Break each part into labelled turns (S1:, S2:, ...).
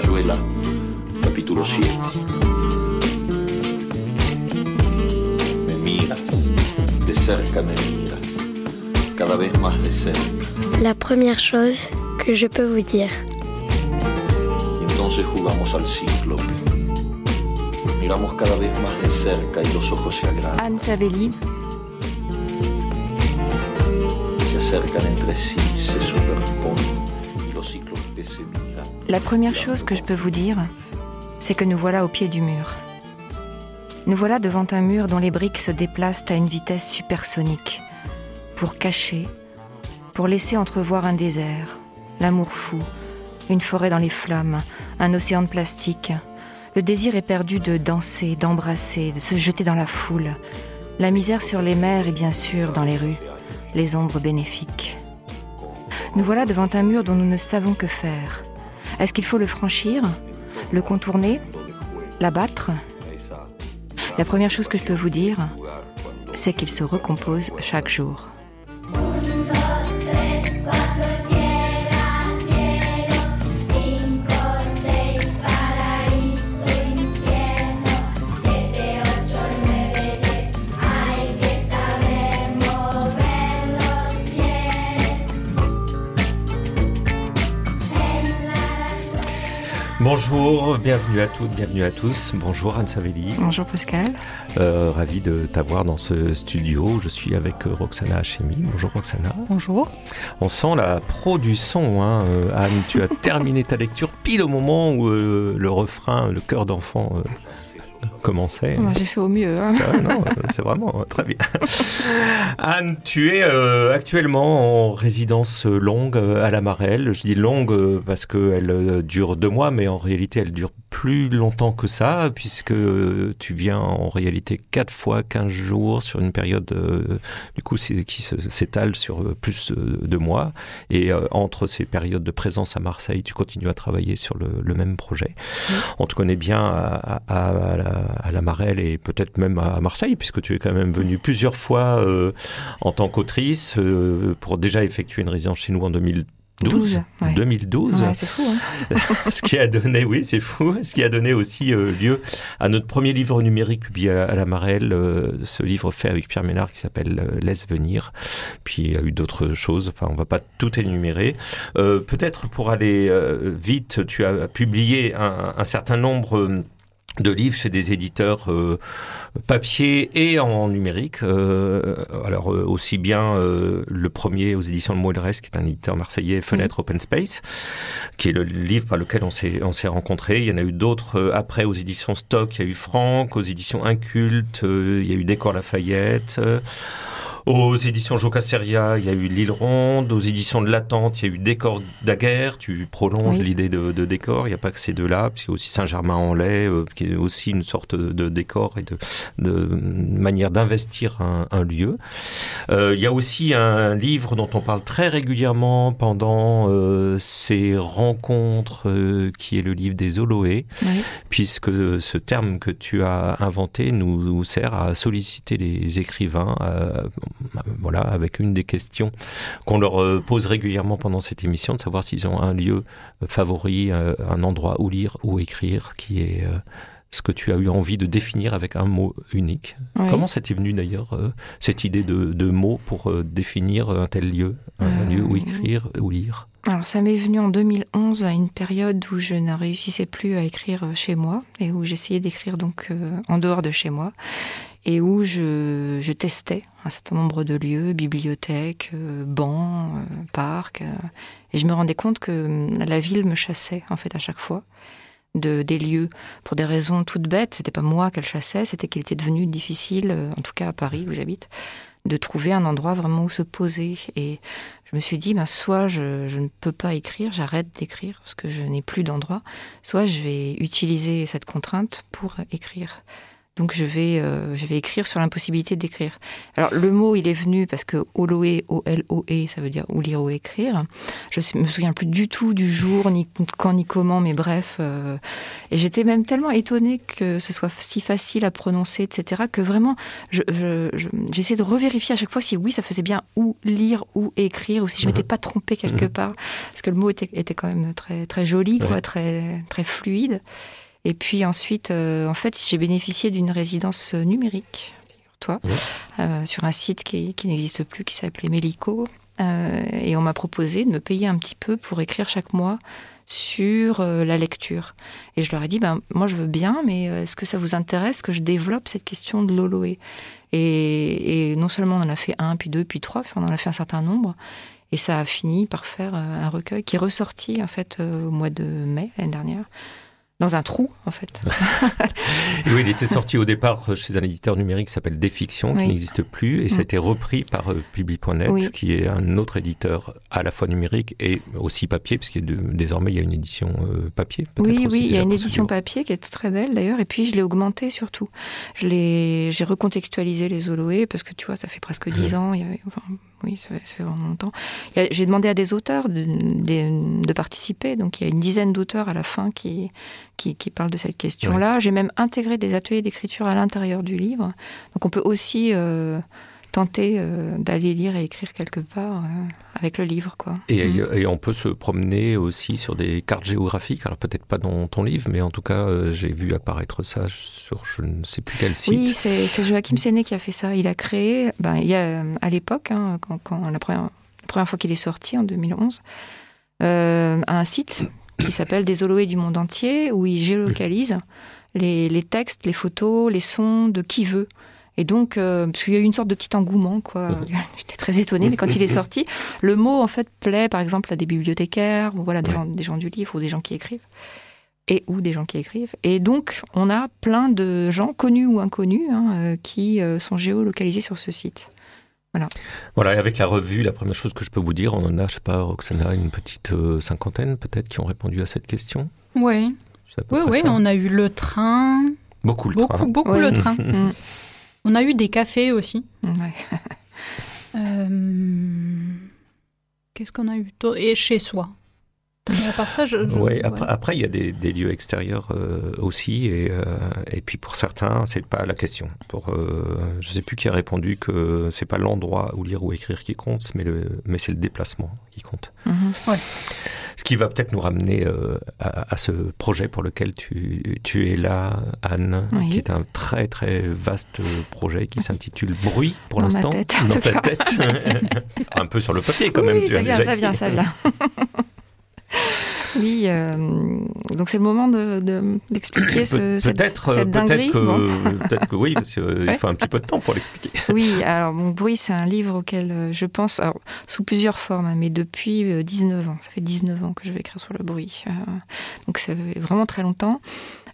S1: Rayuela, capítulo 7. Me miras, de cerca me miras, cada vez más de cerca.
S2: La première chose que je peux vous dire.
S1: Y entonces jugamos al cíclope. Miramos cada vez más de cerca y los ojos se agrandan.
S3: Anne Savelli,
S1: Se acercan entre sí, se
S3: la première chose que je peux vous dire, c'est que nous voilà au pied du mur. Nous voilà devant un mur dont les briques se déplacent à une vitesse supersonique, pour cacher, pour laisser entrevoir un désert, l'amour fou, une forêt dans les flammes, un océan de plastique. Le désir est perdu de danser, d'embrasser, de se jeter dans la foule. La misère sur les mers et bien sûr dans les rues, les ombres bénéfiques. Nous voilà devant un mur dont nous ne savons que faire. Est-ce qu'il faut le franchir Le contourner L'abattre? La première chose que je peux vous dire, c'est qu'il se recompose chaque jour.
S4: Bonjour, bienvenue à toutes, bienvenue à tous. Bonjour Anne Savelli,
S3: Bonjour Pascal.
S4: Euh, ravi de t'avoir dans ce studio. Je suis avec euh, Roxana Hachemi. Bonjour Roxana.
S3: Bonjour.
S4: On sent la pro du son, hein. euh, Anne. Tu as terminé ta lecture pile au moment où euh, le refrain, le cœur d'enfant commençait.
S3: J'ai fait au mieux. hein.
S4: Ah, non, euh, c'est vraiment euh, très bien. Anne, tu es euh, actuellement en résidence longue à la Marelle. Je dis longue parce qu'elle dure deux mois, mais en réalité, elle dure plus longtemps que ça, puisque euh, tu viens en réalité quatre fois 15 jours sur une période euh, du coup qui s'étale sur euh, plus de mois. Et euh, entre ces périodes de présence à Marseille, tu continues à travailler sur le, le même projet. On te connaît bien à, à- à la, à la Marelle et peut-être même à Marseille, puisque tu es quand même venue plusieurs fois euh, en tant qu'autrice pour déjà effectuer une résidence chez nous en 2012.
S3: 12, ouais.
S4: 2012,
S3: Ouais, c'est fou. Hein
S4: ce qui a donné, oui, c'est fou, ce qui a donné aussi euh, lieu à notre premier livre numérique publié à, à la Marelle, euh, ce livre fait avec Pierre Ménard qui s'appelle euh, Laisse venir. Puis il y a eu d'autres choses, enfin on va pas tout énumérer. Euh, Peut-être pour aller vite, tu as publié un, un certain nombre de livres chez des éditeurs euh, papier et en numérique. Euh, alors euh, aussi bien euh, le premier aux éditions de Moelres, qui est un éditeur marseillais, Fenêtre Open Space, qui est le livre par lequel on s'est on s'est rencontrés. Il y en a eu d'autres euh, après aux éditions Stock. Il y a eu Franck, aux éditions Inculte. euh, il y a eu Décor Lafayette. Aux éditions Jocasseria, il y a eu L'île ronde. Aux éditions de l'Attente, il y a eu Décor Daguerre. Tu prolonges
S3: Oui.
S4: l'idée de, de décor. Il n'y a pas que ces deux-là. Il y a aussi Saint-Germain-en-Laye, euh, qui est aussi une sorte de, de décor et de, de manière d'investir un, un lieu. Euh, il y a aussi un livre dont on parle très régulièrement pendant euh, ces rencontres, qui est le livre des Oloé,
S3: Oui.
S4: puisque ce terme que tu as inventé nous, nous sert à solliciter les écrivains, voilà, avec une des questions qu'on leur euh, pose régulièrement pendant cette émission, de savoir s'ils ont un lieu favori, euh, un endroit où lire ou écrire, qui est euh, ce que tu as eu envie de définir avec un mot unique.
S3: Oui.
S4: Comment ça t'est venu d'ailleurs, euh, cette idée de, de mots pour euh, définir un tel lieu, un
S3: Euh,
S4: lieu où écrire ou lire?
S3: Alors ça m'est venu en 2011 à une période où je ne réussissais plus à écrire chez moi et où j'essayais d'écrire donc en dehors de chez moi et où je, je testais un certain nombre de lieux, bibliothèques, euh, bancs, euh, parcs euh, et je me rendais compte que hum, la ville me chassait en fait à chaque fois de des lieux pour des raisons toutes bêtes, c'était pas moi qu'elle chassait, c'était qu'il était devenu difficile en tout cas à Paris où j'habite de trouver un endroit vraiment où se poser et je me suis dit, ben, soit je, je ne peux pas écrire, j'arrête d'écrire parce que je n'ai plus d'endroit, soit je vais utiliser cette contrainte pour écrire. Donc je vais, euh, je vais écrire sur l'impossibilité d'écrire. Alors le mot, il est venu parce que Oloé, O-L-O-E, ça veut dire ou lire ou écrire. Je me souviens plus du tout du jour, ni quand, ni comment, mais bref. Euh, et j'étais même tellement étonnée que ce soit si facile à prononcer, etc., que vraiment, j'essayais de revérifier à chaque fois si oui, ça faisait bien ou lire ou écrire, ou si je m'étais mhm. pas trompée quelque mhm. part. Parce que le mot était, était quand même très, très joli, quoi, très, très fluide. Et puis ensuite, euh, en fait, j'ai bénéficié d'une résidence numérique, toi, euh, sur un site qui, qui n'existe plus, qui s'appelait Melico. Euh, et on m'a proposé de me payer un petit peu pour écrire chaque mois sur la lecture. Et je leur ai dit, ben, moi je veux bien, mais est-ce que ça vous intéresse que je développe cette question de l'Oloé et, et, non seulement on en a fait un, puis deux, puis trois, puis on en a fait un certain nombre. Et ça a fini par faire un recueil qui est ressorti en fait au mois de mai l'année dernière dans un trou, en fait.
S4: oui, il était sorti au départ chez un éditeur numérique qui s'appelle Défiction, qui n'existe plus, et ça a mm. été repris par euh, Publi.net, qui est un autre éditeur à la fois numérique et aussi papier, parce que désormais il y a une édition euh, papier.
S3: Oui, oui, il y a une édition papier qui est très belle d'ailleurs, et puis je l'ai augmentée surtout. J'ai recontextualisé les Oloé, parce que tu vois, ça fait presque dix ans, il y enfin, oui, ça fait vraiment longtemps. J'ai demandé à des auteurs de, de, participer, donc il y a une dizaine d'auteurs à la fin qui, qui, qui parlent de cette question-là. J'ai même intégré des ateliers d'écriture à l'intérieur du livre, donc on peut aussi euh, tenter euh, d'aller lire et écrire quelque part euh, avec le livre. Quoi.
S4: Et, mhm. et, on peut se promener aussi sur des cartes géographiques, alors peut-être pas dans ton livre, mais en tout cas, euh, j'ai vu apparaître ça sur je ne sais plus quel site.
S3: Oui, c'est Joachim Séné qui a fait ça. Il a créé, ben, il y a, à l'époque, hein, quand, quand, la, première, la première fois qu'il est sorti, en 2011, un site qui s'appelle Des Oloés du monde entier, où il géolocalise les, les textes, les photos, les sons de qui veut. Et donc, euh, parce qu'il y a eu une sorte de petit engouement, quoi. J'étais très étonnée, mais quand il est sorti, le mot, en fait, plaît, par exemple, à des bibliothécaires, ou voilà, des, gens, des gens du livre, ou des gens qui écrivent, et ou des gens qui écrivent. Et donc, on a plein de gens, connus ou inconnus, hein, euh, qui euh, sont géolocalisés sur ce site. Voilà.
S4: Voilà, et avec la revue, la première chose que je peux vous dire, on en a, je sais pas, Roxana, une petite cinquantaine peut-être qui ont répondu à cette question.
S5: Oui. Oui, oui, on a eu le train.
S4: Beaucoup le
S5: beaucoup,
S4: train.
S5: Beaucoup le train. On a eu des cafés aussi. Euh, qu'est-ce qu'on a eu Et chez soi.
S4: ça, après, il y a des, lieux extérieurs euh, aussi, et, euh, et, puis pour certains, c'est pas la question. Pour, euh, je sais plus qui a répondu que c'est pas l'endroit où lire ou écrire qui compte, mais le, mais c'est le déplacement qui compte.
S3: Mhm.
S4: Qui va peut-être nous ramener à, ce projet pour lequel tu, tu es là, Anne, qui est un très très vaste projet qui s'intitule Bruit pour l'instant
S3: dans ta tête,
S4: un peu sur le papier quand même.
S3: Tu ça, vient, ça vient, ça vient. Oui, euh, donc c'est le moment d'expliquer de, ce, cette, cette dinguerie.
S4: Peut-être que, oui, parce qu'il faut un petit peu de temps pour l'expliquer.
S3: Oui, alors mon bruit, c'est un livre auquel euh, je pense, alors, sous plusieurs formes, hein, mais depuis 19 euh, ans. Ça fait 19 ans que je vais écrire sur le bruit. donc c'est vraiment très longtemps.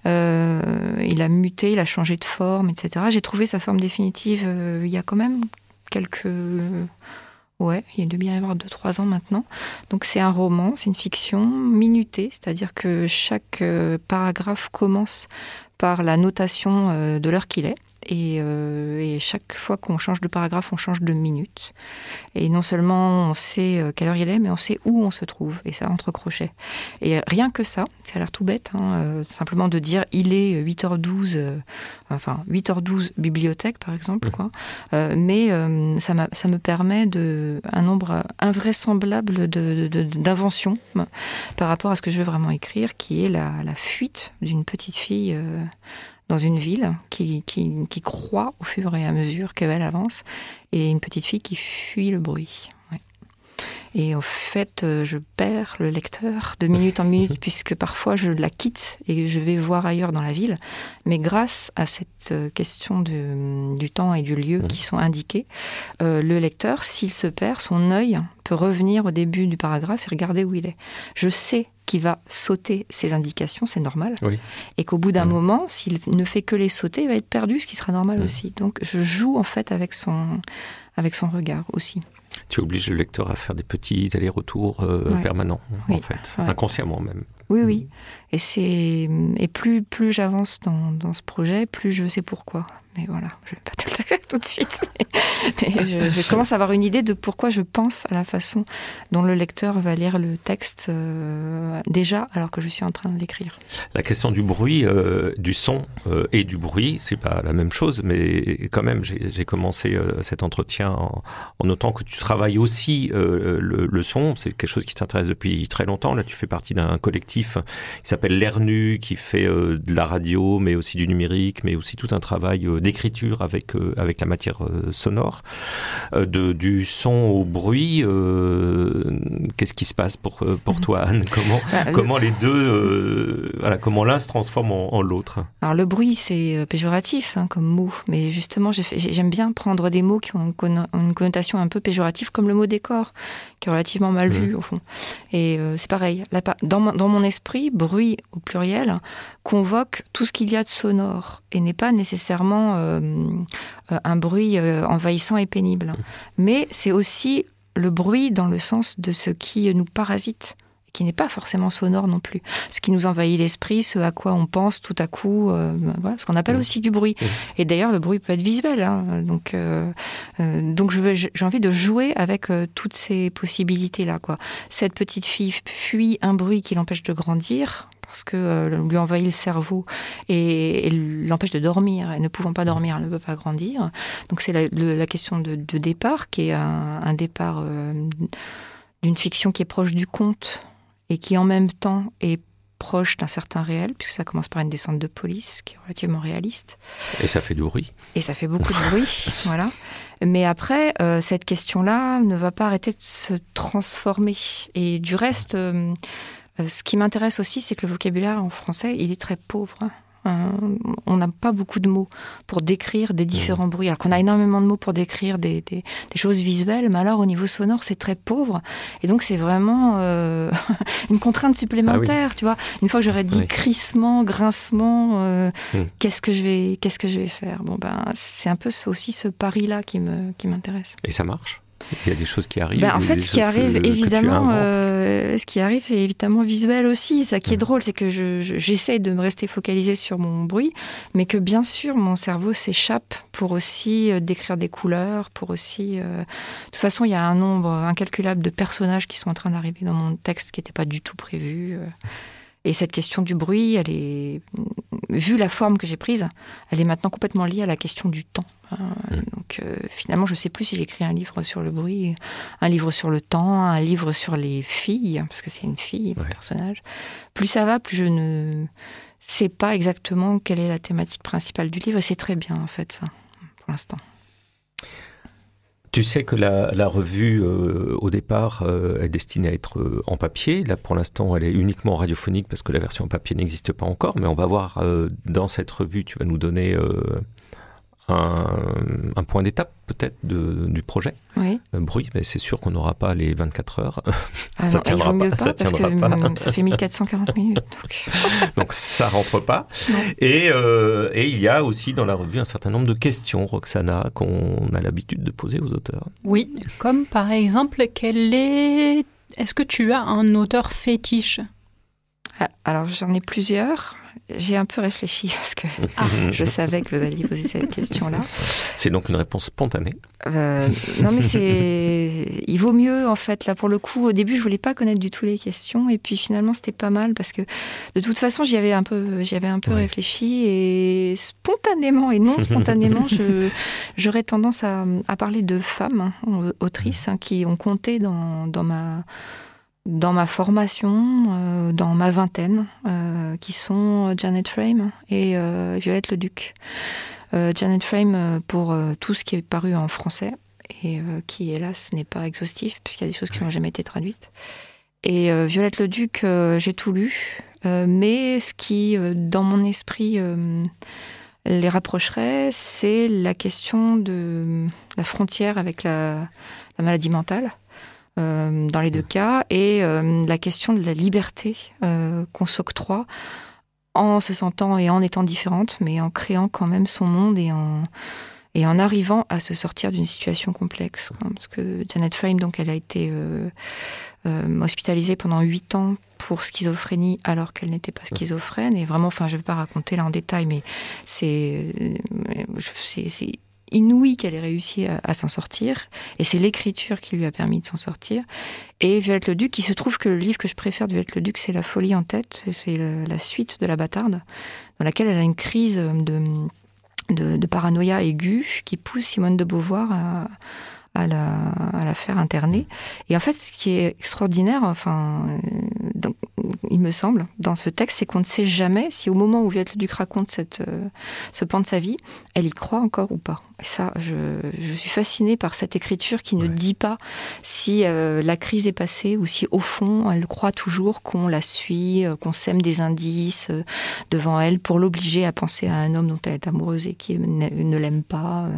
S3: il a muté, il a changé de forme, etc. J'ai trouvé sa forme définitive il y a quand même quelques Ouais, il doit bien y avoir 2-3 ans maintenant. Donc c'est un roman, c'est une fiction minutée, c'est-à-dire que chaque euh, paragraphe commence par la notation euh, de l'heure qu'il est. Euh, et, chaque fois qu'on change de paragraphe, on change de minute. Et non seulement on sait euh, quelle heure il est, mais on sait où on se trouve. Et ça entre crochets. Et rien que ça, ça a l'air tout bête, hein, euh, simplement de dire il est 8h12, enfin 8h12 bibliothèque par exemple, quoi. mais ça, ça me permet de un nombre invraisemblable d'inventions de, par rapport à ce que je veux vraiment écrire, qui est la, la fuite d'une petite fille dans une ville qui, qui, qui croît au fur et à mesure qu'elle avance, et une petite fille qui fuit le bruit. Et en fait, euh, je perds le lecteur de minute en minute, puisque parfois je la quitte et je vais voir ailleurs dans la ville. Mais grâce à cette euh, question de, du temps et du lieu qui sont indiqués, euh, le lecteur, s'il se perd, son œil peut revenir au début du paragraphe et regarder où il est. Je sais qu'il va sauter ces indications, c'est normal. Et qu'au bout d'un moment, s'il ne fait que les sauter, il va être perdu, ce qui sera normal aussi. Donc je joue en fait avec son, avec son regard aussi
S4: tu obliges le lecteur à faire des petits allers-retours euh, permanents, en fait, inconsciemment même.
S3: Oui, oui. Et c'est et plus plus j'avance dans, dans ce projet, plus je sais pourquoi. Mais voilà, je vais pas te le dire tout de suite. Mais, je, je, commence à avoir une idée de pourquoi je pense à la façon dont le lecteur va lire le texte euh, déjà alors que je suis en train de l'écrire.
S4: La question du bruit, euh, du son euh, et du bruit, c'est pas la même chose, mais quand même, j'ai commencé cet entretien en, en, notant que tu travailles aussi le, le, son. C'est quelque chose qui t'intéresse depuis très longtemps. Là, tu fais partie d'un collectif qui s'appelle L'Air Nu, qui fait de la radio, mais aussi du numérique, mais aussi tout un travail d'écriture avec euh, avec la matière euh, sonore, euh, de du son au bruit. Qu'est-ce qui se passe pour pour mhm. toi, Anne? Comment bah, comment les deux, voilà, comment l'un se transforme en, en l'autre?
S3: Alors le bruit, c'est péjoratif hein, comme mot, mais justement, j'aime bien prendre des mots qui ont une connotation un peu péjorative, comme le mot décor, qui est relativement mal mmh. vu au fond. Et euh, c'est pareil. Là, dans, dans mon esprit, bruit au pluriel convoque tout ce qu'il y a de sonore et n'est pas nécessairement un bruit euh, envahissant et pénible. Mmh. Mais c'est aussi le bruit dans le sens de ce qui nous parasite qui n'est pas forcément sonore non plus. Ce qui nous envahit l'esprit, ce à quoi on pense tout à coup, euh, voilà, ce qu'on appelle mmh. aussi du bruit. Mmh. Et d'ailleurs, le bruit peut être visuel. Hein, donc, euh, euh, donc j'ai envie de jouer avec euh, toutes ces possibilités-là. Quoi. Cette petite fille fuit un bruit qui l'empêche de grandir parce que euh, lui envahit le cerveau et, et l'empêche de dormir. Et ne pouvant pas dormir, elle ne peut pas grandir. Donc c'est la, la, question de, de, départ qui est un, un départ euh, d'une fiction qui est proche du conte et qui en même temps est proche d'un certain réel, puisque ça commence par une descente de police qui est relativement réaliste.
S4: Et ça fait du bruit.
S3: Et ça fait beaucoup de bruit, voilà. Mais après, euh, cette question-là ne va pas arrêter de se transformer. Et du reste, euh, ce qui m'intéresse aussi, c'est que le vocabulaire en français, il est très pauvre. Euh, on n'a pas beaucoup de mots pour décrire des différents bruits. Alors qu'on a énormément de mots pour décrire des, des, des, choses visuelles, mais alors au niveau sonore, c'est très pauvre. Et donc c'est vraiment euh, une contrainte supplémentaire, ah oui. tu vois. Une fois que j'aurais dit oui. crissement, grincement, euh, mmh. qu'est-ce que je vais, qu'est-ce que je vais faire? Bon ben, c'est un peu aussi ce pari-là qui me, qui m'intéresse.
S4: Et ça marche? Il y a des choses qui arrivent.
S3: Ben, en fait, ce qui arrive, que, évidemment, que euh, ce qui arrive, c'est évidemment visuel aussi. Ça qui est mmh. drôle, c'est que j'essaye je, de me rester focalisé sur mon bruit, mais que bien sûr, mon cerveau s'échappe pour aussi euh, décrire des couleurs, pour aussi. Euh... De toute façon, il y a un nombre incalculable de personnages qui sont en train d'arriver dans mon texte qui n'était pas du tout prévu. Euh... Et cette question du bruit, elle est, vu la forme que j'ai prise, elle est maintenant complètement liée à la question du temps. Mmh. Donc euh, finalement, je ne sais plus si j'écris un livre sur le bruit, un livre sur le temps, un livre sur les filles, parce que c'est une fille, mon ouais. personnage. Plus ça va, plus je ne sais pas exactement quelle est la thématique principale du livre, et c'est très bien en fait ça, pour l'instant.
S4: Tu sais que la, la revue, euh, au départ, euh, est destinée à être euh, en papier. Là, pour l'instant, elle est uniquement radiophonique parce que la version papier n'existe pas encore. Mais on va voir euh, dans cette revue, tu vas nous donner euh, un, un point d'étape peut-être du projet.
S3: Oui.
S4: Un bruit, mais c'est sûr qu'on n'aura pas les 24 heures.
S3: Ah ça non, tiendra pas, pas, ça tiendra pas. Ça fait 1440 minutes.
S4: Donc, donc ça rentre pas. Et, euh, et il y a aussi dans la revue un certain nombre de questions, Roxana, qu'on a l'habitude de poser aux auteurs.
S5: Oui, comme par exemple, quel est... Est-ce que tu as un auteur fétiche?
S3: ah, Alors j'en ai plusieurs. J'ai un peu réfléchi parce que ah, je savais que vous alliez poser cette question-là.
S4: C'est donc une réponse spontanée
S3: euh, Non, mais c'est. Il vaut mieux, en fait. Là, pour le coup, au début, je voulais pas connaître du tout les questions. Et puis finalement, c'était pas mal parce que de toute façon, j'y avais un peu, j'y avais un peu ouais. réfléchi. Et spontanément et non spontanément, je, j'aurais tendance à, à, parler de femmes, hein, autrices, hein, qui ont compté dans, dans ma dans ma formation, euh, dans ma vingtaine, euh, qui sont Janet Frame et euh, Violette Leduc. Euh, Janet Frame euh, pour euh, tout ce qui est paru en français et qui, hélas, n'est pas exhaustif puisqu'il y a des choses qui n'ont jamais été traduites. Et Violette Leduc, j'ai tout lu, mais ce qui, dans mon esprit, les rapprocherait, c'est la question de la frontière avec la, la maladie mentale euh, dans les deux cas, et euh, la question de la liberté euh, qu'on s'octroie en se sentant et en étant différente, mais en créant quand même son monde et en, et en arrivant à se sortir d'une situation complexe. Parce que Janet Frame, donc, elle a été euh, hospitalisée pendant huit ans pour schizophrénie alors qu'elle n'était pas schizophrène. Et vraiment, enfin, je ne vais pas raconter là en détail, mais c'est inouï qu'elle ait réussi à, s'en sortir. Et c'est l'écriture qui lui a permis de s'en sortir. Et Violette le Duc, il se trouve que le livre que je préfère de Violette le Duc, c'est La folie en tête. C'est la suite de La bâtarde, dans laquelle elle a une crise de, de, paranoïa aiguë qui pousse Simone de Beauvoir à la, faire interner. Et en fait, ce qui est extraordinaire, enfin, euh, il me semble, dans ce texte, c'est qu'on ne sait jamais si au moment où Violette Duc raconte euh, ce pan de sa vie, elle y croit encore ou pas. Et ça, je, je suis fascinée par cette écriture qui ne dit pas si euh, la crise est passée ou si au fond, elle croit toujours qu'on la suit, qu'on sème des indices devant elle pour l'obliger à penser à un homme dont elle est amoureuse et qui ne, ne l'aime pas.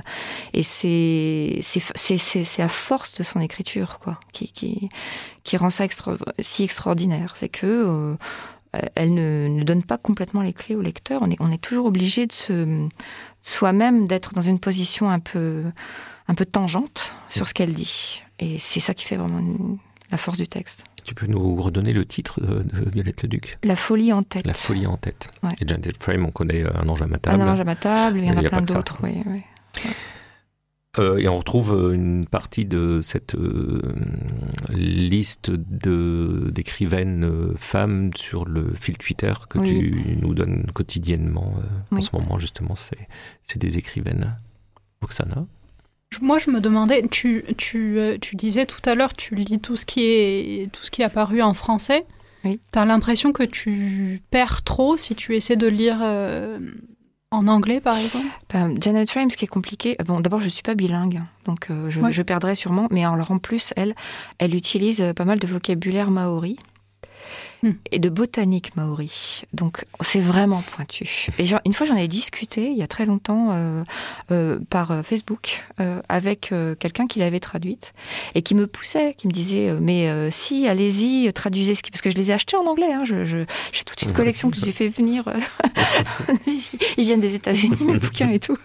S3: Et c'est c'est à force de son écriture, quoi, qui, qui, qui rend ça si extraordinaire. C'est que euh, elle ne, ne, donne pas complètement les clés au lecteur. On est, on est toujours obligé de se soi-même d'être dans une position un peu, un peu tangente sur ce qu'elle dit. Et c'est ça qui fait vraiment la force du texte.
S4: Tu peux nous redonner le titre de, Violette le Duc
S3: La folie en tête.
S4: La folie en tête. Et Janet Frame, on connaît euh, Un ange à ma table.
S3: Un ange à ma table, il y en a, plein d'autres. Oui, oui.
S4: Euh, et on retrouve euh, une partie de cette euh, liste d'écrivaines femmes sur le fil Twitter que tu nous donnes quotidiennement en ce moment, justement. C'est des écrivaines. Oksana
S5: moi, je me demandais, tu, tu, tu disais tout à l'heure, tu lis tout ce qui est, tout ce qui est apparu en français. Oui. Tu as l'impression que tu perds trop si tu essaies de lire en anglais, par exemple?
S3: Ben, Janet Frames, ce qui est compliqué, bon, d'abord, je ne suis pas bilingue, donc euh, je, je, perdrais sûrement, mais alors en plus, elle, elle utilise pas mal de vocabulaire maori. Hmm. et de botanique maori. Donc c'est vraiment pointu. Et genre, une fois j'en ai discuté il y a très longtemps euh, euh, par euh, Facebook euh, avec euh, quelqu'un qui l'avait traduite et qui me poussait, qui me disait mais si allez-y traduisez ce qui parce que je les ai achetés en anglais. Hein, je, je, j'ai toute une collection que j'ai fait venir. Ils viennent des États-Unis mes bouquins et tout.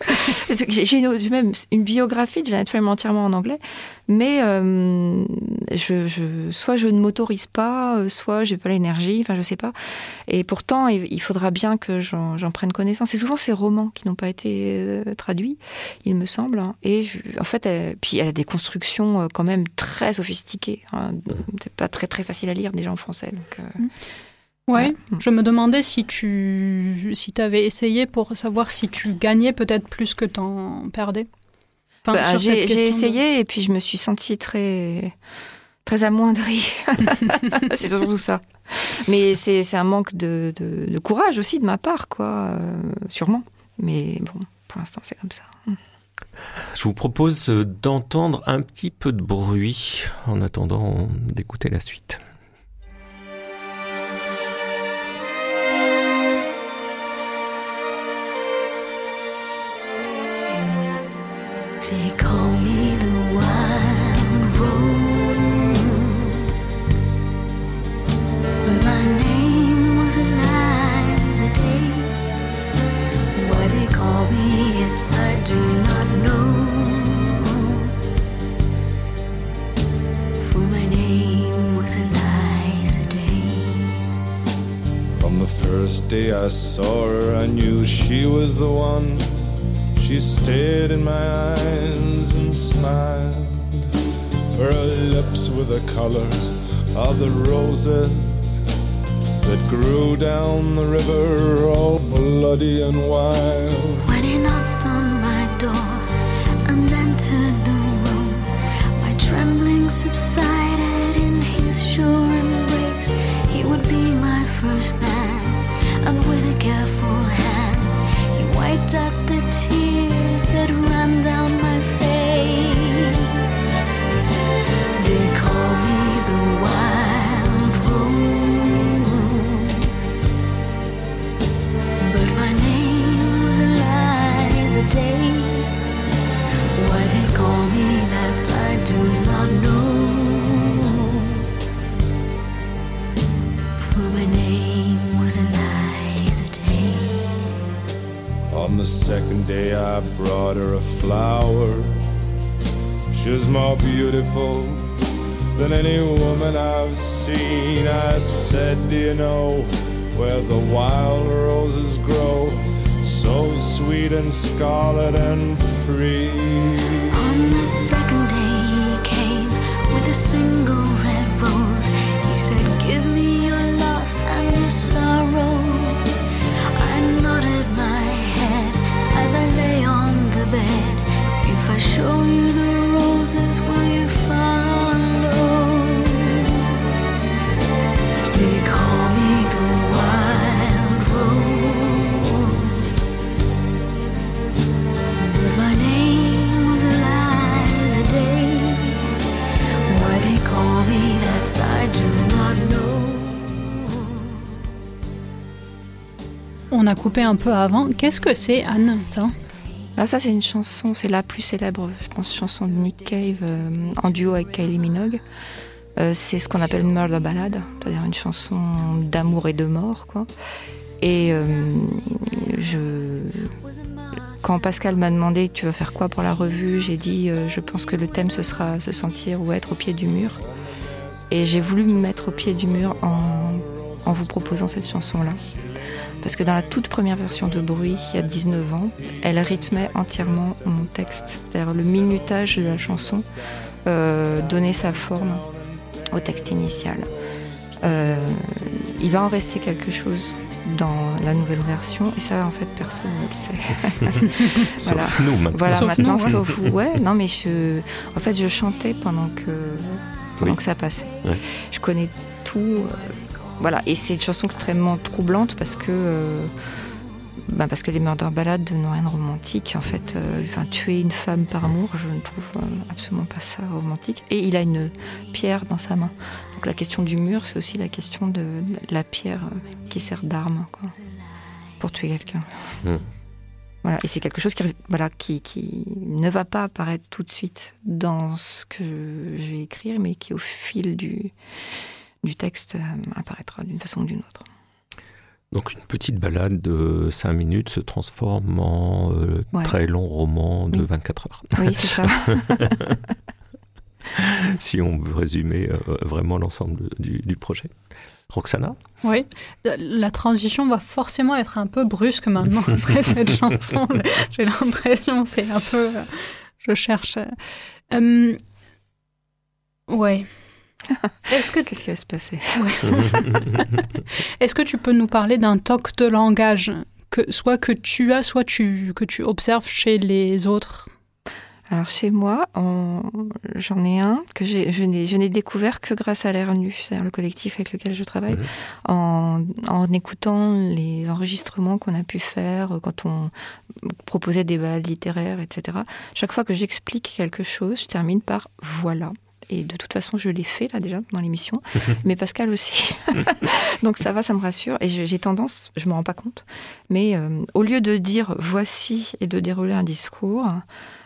S3: J'ai même une biographie de Janet Frame entièrement en anglais, mais je, je, soit je ne m'autorise pas, soit j'ai pas les enfin je sais pas. Et pourtant, il faudra bien que j'en prenne connaissance. Et souvent, ces romans qui n'ont pas été euh, traduits, il me semble. Hein. Et en fait, elle, puis elle a des constructions euh, quand même très sophistiquées. Hein. C'est pas très très facile à lire déjà en français. Donc,
S5: Ouais, je me demandais si tu si avais essayé pour savoir si tu gagnais peut-être plus que t'en perdais.
S3: Bah, j'ai essayé et puis je me suis sentie très très amoindrie. c'est surtout ça. Mais c'est un manque de, de, courage aussi de ma part, quoi, euh, sûrement. Mais bon, pour l'instant, c'est comme ça.
S4: Je vous propose d'entendre un petit peu de bruit en attendant d'écouter la suite. I saw her, I knew she was the one. She stared in my eyes and smiled. For her lips were the color of the roses that grew down the river, all bloody and wild.
S5: Un peu avant. Qu'est-ce que c'est, Anne, ça
S3: Alors ça, c'est une chanson, c'est la plus célèbre, je pense, chanson de Nick Cave euh, en duo avec Kylie Minogue. Euh, c'est ce qu'on appelle une murder ballade, c'est-à-dire une chanson d'amour et de mort. Et euh, quand Pascal m'a demandé tu vas faire quoi pour la revue, j'ai dit je pense que le thème ce sera se sentir ou être au pied du mur. Et j'ai voulu me mettre au pied du mur en, en vous proposant cette chanson-là. Parce que dans la toute première version de Bruit, il y a 19 ans, elle rythmait entièrement mon texte. C'est-à-dire le minutage de la chanson euh, donnait sa forme au texte initial. Euh, il va en rester quelque chose dans la nouvelle version et ça en fait personne ne le sait.
S4: Sauf nous maintenant.
S3: Voilà
S5: Sauf
S3: maintenant
S5: nous, ouais.
S3: sauf vous. Ouais, non mais je en fait je chantais pendant que pendant
S4: Oui.
S3: que ça passait.
S4: Ouais.
S3: Je connais tout euh, voilà et c'est une chanson extrêmement troublante parce que euh, bah, parce que les murder ballades n'ont rien de romantique en fait. Euh, Enfin tuer une femme par amour, je ne trouve euh, absolument pas ça romantique. Et il a une pierre dans sa main. Donc la question du mur, c'est aussi la question de la pierre qui sert d'arme pour tuer quelqu'un.
S4: Hmm.
S3: Voilà, et c'est quelque chose qui, voilà, qui, qui ne va pas apparaître tout de suite dans ce que je vais écrire, mais qui au fil du, du texte euh, apparaîtra d'une façon ou d'une autre.
S4: Donc une petite balade de 5 minutes se transforme en euh,
S3: Ouais.
S4: très long roman de
S3: Oui.
S4: 24 heures.
S3: Oui, c'est ça.
S4: si on veut résumer euh, vraiment l'ensemble du, du projet. Roxana?
S5: Oui. La- transition va forcément être un peu brusque maintenant après cette chanson. J'ai l'impression, c'est un peu. euh, Je cherche. ouais. Est-ce que,
S3: Qu'est-ce qui va se passer
S5: est-ce que tu peux nous parler d'un toc de langage que soit que tu as, soit tu, que tu observes chez les autres?
S3: Alors chez moi, on- j'en ai un que j'ai- je n'ai je n'ai découvert que grâce à l'air nu, c'est-à-dire le collectif avec lequel je travaille,
S4: Mhm.
S3: en, en écoutant les enregistrements qu'on a pu faire euh, quand on proposait des balades littéraires, etc. Chaque fois que j'explique quelque chose, je termine par voilà. Et de toute façon, je l'ai fait là déjà dans l'émission, mais Pascal aussi. Donc ça va, ça me rassure. Et j'ai tendance, je me rends pas compte, mais euh, au lieu de dire voici et de dérouler un discours,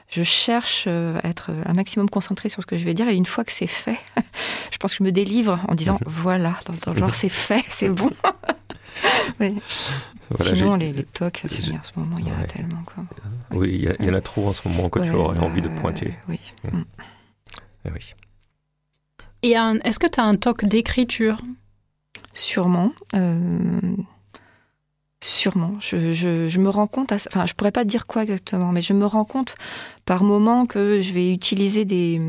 S3: je cherche euh, à être un maximum concentré sur ce que je vais dire. Et une fois que c'est fait, je pense que je me délivre en disant voilà, dans, dans genre c'est fait, c'est bon. Oui.
S4: Voilà,
S3: Sinon, les, les tocs, en ce moment, il y en a tellement. Quoi.
S4: Oui, il y, en a trop en ce moment que tu aurais
S3: bah,
S4: envie de pointer.
S3: Oui.
S4: Eh oui.
S5: Et un- est-ce que tu as un toc d'écriture?
S3: Sûrement. euh, Sûrement. Je, je, je me rends compte, à- enfin, je pourrais pas te dire quoi exactement, mais je me rends compte par moment que je vais utiliser des,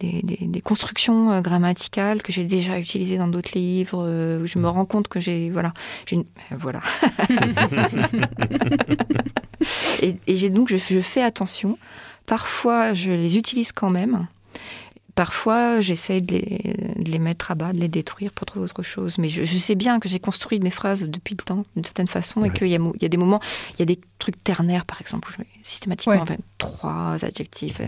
S3: des, des- des constructions euh, grammaticales que j'ai déjà utilisées dans d'autres livres. euh, où je me rends compte que j'ai, voilà, j'ai une- voilà. et et j'ai donc, je, je fais attention. Parfois, je les utilise quand même. Parfois, j'essaye de les, de les mettre à bas, de les détruire pour trouver autre chose. Mais je, je sais bien que j'ai construit mes phrases depuis le temps, d'une certaine façon, et qu'il y, a y des moments, il y a des trucs ternaires, par exemple, où je mets systématiquement
S5: Ouais.
S3: enfin, trois adjectifs. euh,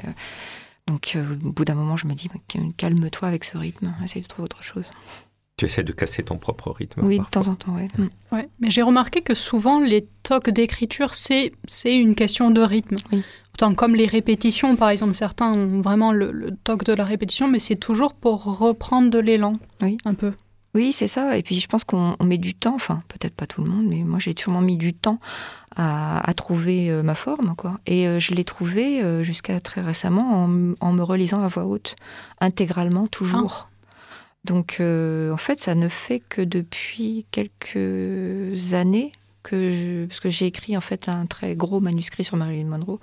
S3: donc, euh, au bout d'un moment, je me dis, calme-toi avec ce rythme, essaye de trouver autre chose.
S4: Tu essaies de casser ton propre rythme.
S3: oui, de temps en temps, oui. Mm.
S5: Ouais, mais j'ai remarqué que souvent les tocs d'écriture, c'est c'est une question de rythme.
S3: Oui.
S5: Comme les répétitions, par exemple, certains ont vraiment le, le toc de la répétition, mais c'est toujours pour reprendre de l'élan.
S3: Oui.
S5: Un peu.
S3: Oui, c'est ça. Et puis je pense qu'on met du temps, enfin peut-être pas tout le monde, mais moi j'ai sûrement mis du temps à, trouver euh, ma forme, quoi. Et euh, je l'ai trouvée euh, jusqu'à très récemment en, me relisant à voix haute, intégralement, toujours. Ah. Donc en fait, ça ne fait que depuis quelques années que parce que j'ai écrit en fait un très gros manuscrit sur Marilyn Monroe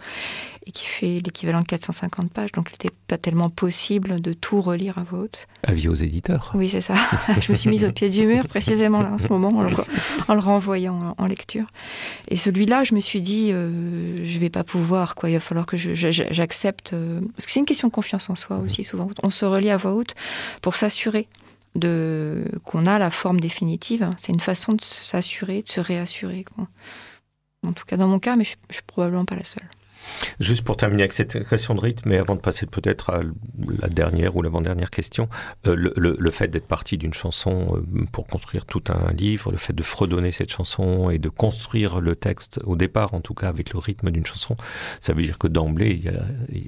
S3: et qui fait l'équivalent de 450 pages, donc il n'était pas tellement possible de tout relire à voix haute.
S4: Avis aux éditeurs.
S3: Oui, c'est ça. je me suis mise au pied du mur précisément là en ce moment en le, renvoyant en, lecture. Et celui-là, je me suis dit, euh, je vais pas pouvoir quoi. Il va falloir que j'accepte euh, parce que c'est une question de confiance en soi aussi souvent. On se relie à voix haute pour s'assurer de qu'on a la forme définitive. C'est une façon de s'assurer, de se réassurer. En tout cas, dans mon cas, mais je, je suis probablement pas la seule.
S4: Juste pour terminer avec cette question de rythme, mais avant de passer peut-être à la dernière ou l'avant-dernière question, euh, le, fait d'être parti d'une chanson euh, pour construire tout un livre, le fait de fredonner cette chanson et de construire le texte, au départ en tout cas avec le rythme d'une chanson, ça veut dire que d'emblée,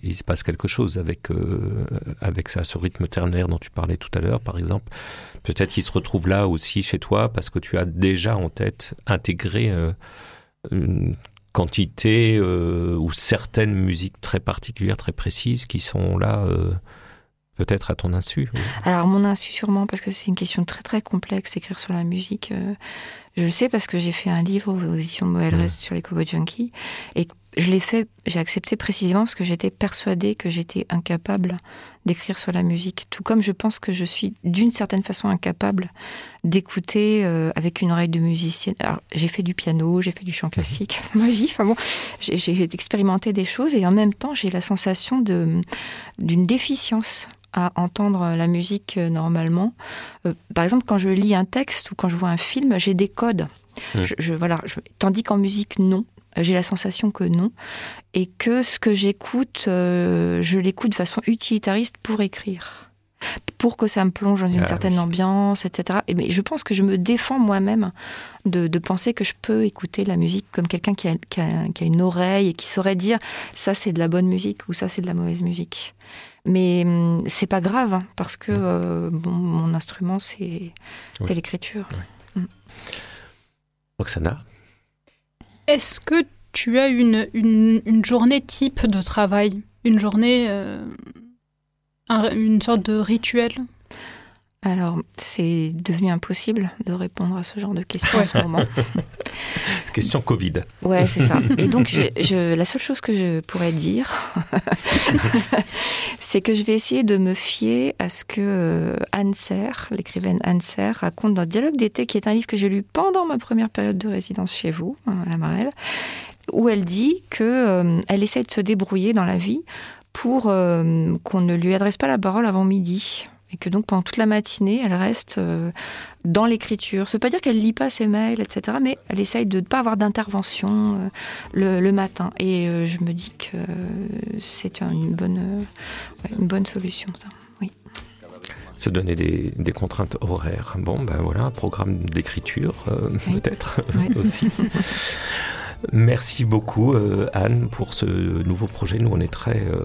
S4: il, se passe quelque chose avec, euh, avec ça, ce rythme ternaire dont tu parlais tout à l'heure, par exemple. Peut-être qu'il se retrouve là aussi chez toi parce que tu as déjà en tête intégré une quantité euh, ou certaines musiques très particulières, très précises qui sont là euh, peut-être à ton insu
S3: Alors mon insu sûrement parce que c'est une question très très complexe écrire sur la musique. Euh, je le sais parce que j'ai fait un livre aux éditions de Moël Rest sur les Cowboy Junkies et je l'ai fait, j'ai accepté précisément parce que j'étais persuadée que j'étais incapable d'écrire sur la musique. Tout comme je pense que je suis d'une certaine façon incapable d'écouter euh, avec une oreille de musicienne. Alors, j'ai fait du piano, j'ai fait du chant mhm. classique ma vie. Enfin bon, j'ai expérimenté des choses et en même temps, j'ai la sensation de d'une déficience à entendre la musique euh, normalement. Euh, par exemple, quand je lis un texte ou quand je vois un film, j'ai des codes. Mhm. Je, voilà, tandis qu'en musique, non. J'ai la sensation que non. Et que ce que j'écoute, euh, je l'écoute de façon utilitariste pour écrire. Pour que ça me plonge dans une ah certaine ambiance, etc. Et mais je pense que je me défends moi-même de, penser que je peux écouter la musique comme quelqu'un qui a, qui, a, une oreille et qui saurait dire ça c'est de la bonne musique ou ça c'est de la mauvaise musique. Mais hum, c'est pas grave hein, parce que euh, mon instrument c'est l'écriture.
S4: Oui. Roxana?
S5: Est-ce que tu as une, une, journée type de travail? Une journée, euh, une sorte de rituel?
S3: Alors, c'est devenu impossible de répondre à ce genre de questions en ce moment.
S4: Question Covid.
S3: Ouais, c'est ça. Et donc, je, la seule chose que je pourrais dire, c'est que je vais essayer de me fier à ce que euh, Anne Serre, l'écrivaine Anne Serre, raconte dans Dialogue d'été, qui est un livre que j'ai lu pendant ma première période de résidence chez vous, à la Marelle, où elle dit que euh, elle essaie de se débrouiller dans la vie pour euh, qu'on ne lui adresse pas la parole avant midi et que donc pendant toute la matinée, elle reste euh, dans l'écriture. Ça veut pas dire qu'elle lit pas ses mails, etc., mais elle essaye de ne pas avoir d'intervention euh, le, matin. Et euh, je me dis que c'est une bonne, une bonne solution, ça. Oui.
S4: Se donner des, des, contraintes horaires. Bon, ben voilà, un programme d'écriture, peut-être aussi. Merci beaucoup euh, Anne pour ce nouveau projet. Nous on est très euh,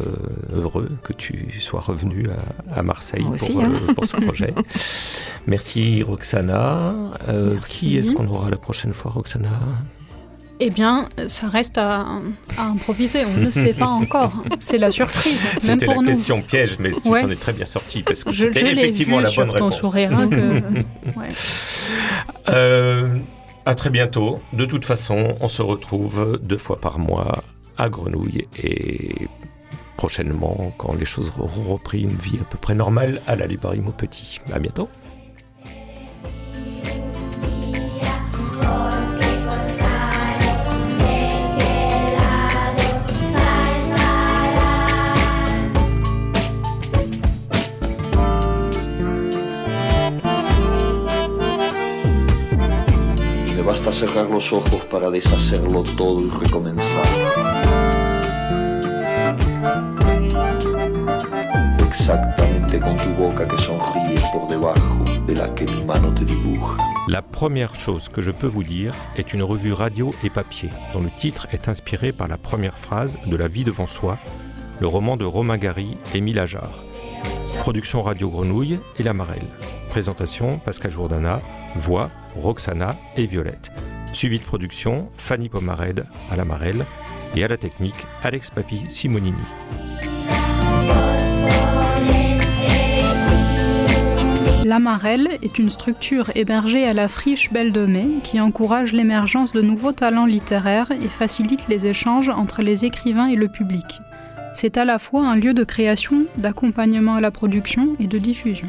S4: heureux que tu sois revenue à, Marseille pour, hein. euh, pour, ce projet. Merci Roxana. Qui est-ce qu'on aura la prochaine fois Roxana?
S5: Eh bien, ça reste à, improviser. On ne sait pas encore. C'est la surprise.
S4: C'était la question piège, mais tu en es très bien sorti parce que c'était effectivement la bonne réponse.
S5: Ton sourire, hein, que...
S4: ouais. À très bientôt. De toute façon, on se retrouve deux fois par mois à Grenouille et prochainement, quand les choses auront repris une vie à peu près normale, à la librairie Petit. À bientôt. La première chose que je peux vous dire est une revue radio et papier, dont le titre est inspiré par la première phrase de La vie devant soi, le roman de Romain Gary et Émile Ajar. Production Radio Grenouille et La Marelle. Présentation Pascal Jourdana. Voix Roxana et Violette. Suivi de production Fanny Pomared à La Marelle et à la technique Alex Papi Simonini.
S5: La Marelle est une structure hébergée à la friche Belle de Mai qui encourage l'émergence de nouveaux talents littéraires et facilite les échanges entre les écrivains et le public. C'est à la fois un lieu de création, d'accompagnement à la production et de diffusion.